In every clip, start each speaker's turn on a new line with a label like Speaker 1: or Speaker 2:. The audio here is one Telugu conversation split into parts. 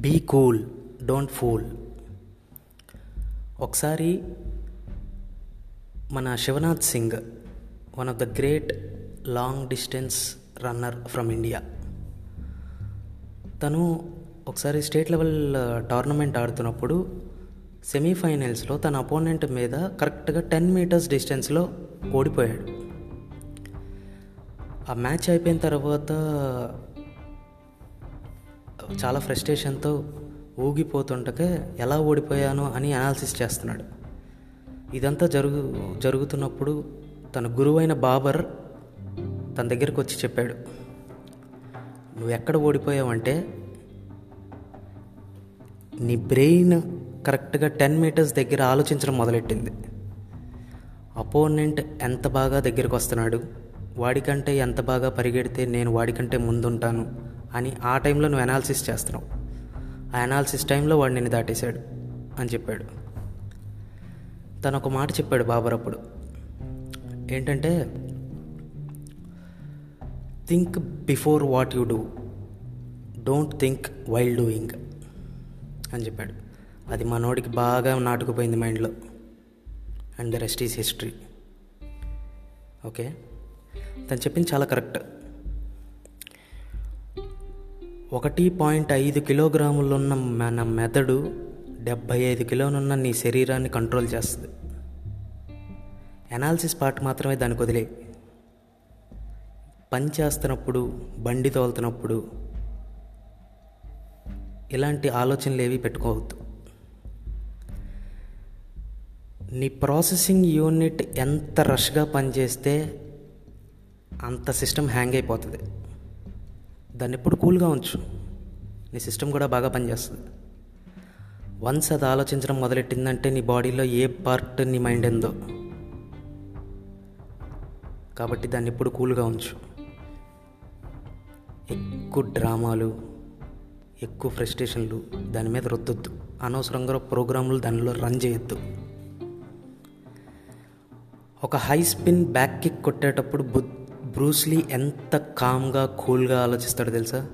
Speaker 1: Be cool don't fool. ఒకసారి మన Shivnath Singh one of the great long distance runner from India. తను ఒకసారి స్టేట్ లెవెల్ టోర్నమెంట్ ఆడుతున్నప్పుడు సెమీఫైనల్స్లో తన అపోనెంట్ మీద కరెక్ట్గా టెన్ మీటర్స్ డిస్టెన్స్లో ఓడిపోయాడు. ఆ మ్యాచ్ అయిపోయిన తర్వాత చాలా ఫ్రస్ట్రేషన్తో ఊగిపోతుంటకే ఎలా ఓడిపోయాను అని అనాలిసిస్ చేస్తున్నాడు. ఇదంతా జరుగు జరుగుతున్నప్పుడు తన గురువైన బాబర్ తన దగ్గరకు వచ్చి చెప్పాడు నువ్వు ఎక్కడ ఓడిపోయావంటే నీ బ్రెయిన్ కరెక్ట్గా టెన్ మీటర్స్ దగ్గర ఆలోచించడం మొదలెట్టింది. అపోనెంట్ ఎంత బాగా దగ్గరికి వస్తున్నాడు వాడికంటే ఎంత బాగా పరిగెడితే నేను వాడికంటే ముందుంటాను అని ఆ టైంలో నువ్వు అనాలిసిస్ చేస్తున్నావు. ఆ అనాలిసిస్ టైంలో వాడు నిన్ను దాటేశాడు అని చెప్పాడు. తను ఒక మాట చెప్పాడు బాబర్ అప్పుడు. ఏంటంటే think before what you do don't think while doing అని చెప్పాడు. అది మనోడికి బాగా నాటుకుపోయింది మైండ్లో. And the rest is history okay? తను చెప్పింది చాలా కరెక్ట్. ఒకటి పాయింట్ ఐదు కిలోగ్రాములున్న మన మెదడు డెబ్భై ఐదు కిలోనున్న నీ శరీరాన్ని కంట్రోల్ చేస్తుంది. ఎనాలిసిస్ పార్ట్ మాత్రమే దానికి వదిలే. పని చేస్తున్నప్పుడు బండి తోలుతున్నప్పుడు ఇలాంటి ఆలోచనలు ఏవి పెట్టుకోవద్దు. నీ ప్రాసెసింగ్ యూనిట్ ఎంత రష్గా పనిచేస్తే అంత సిస్టమ్ హ్యాంగ్ అయిపోతుంది. దాన్ని ఎప్పుడు కూల్గా ఉంచు. నీ సిస్టమ్ కూడా బాగా పనిచేస్తుంది. వన్స్ అది ఆలోచించడం మొదలెట్టిందంటే నీ బాడీలో ఏ పార్ట్ నీ మైండ్ ఎందో. కాబట్టి దాన్ని ఎప్పుడు కూల్గా ఉంచు. ఎక్కువ డ్రామాలు ఎక్కువ ఫ్రస్ట్రేషన్లు దాని మీద రుద్దొద్దు. అనవసరంగా ప్రోగ్రాంలు దానిలో రన్ చేయొద్దు. ఒక హై స్పిన్ బ్యాక్ కిక్ కొట్టేటప్పుడు బుద్ధి బ్రూస్లీ ఎంత కామ్గా కూల్గా ఆలోచిస్తాడో తెలుసా?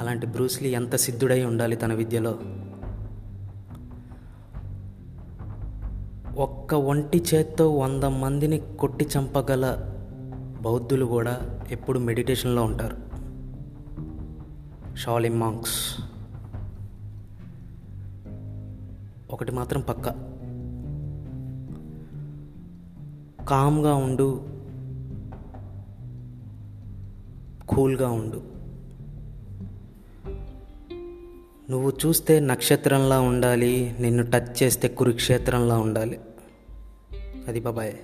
Speaker 1: అలాంటి బ్రూస్లీ ఎంత సిద్ధుడై ఉండాలి తన విద్యలో? ఒక్క ఒంటి చేత్తో వంద మందిని కొట్టి చంపగల బౌద్ధులు కూడా ఎప్పుడు మెడిటేషన్లో ఉంటారు. Shaolin monks. ఒకటి మాత్రం పక్క. కామ్గా ఉండు కూల్గా ఉండు. నువ్వు చూస్తే నక్షత్రంలా ఉండాలి నిన్ను టచ్ చేస్తే కురుక్షేత్రంలా ఉండాలి. అది బాబాయ్.